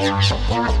Come on.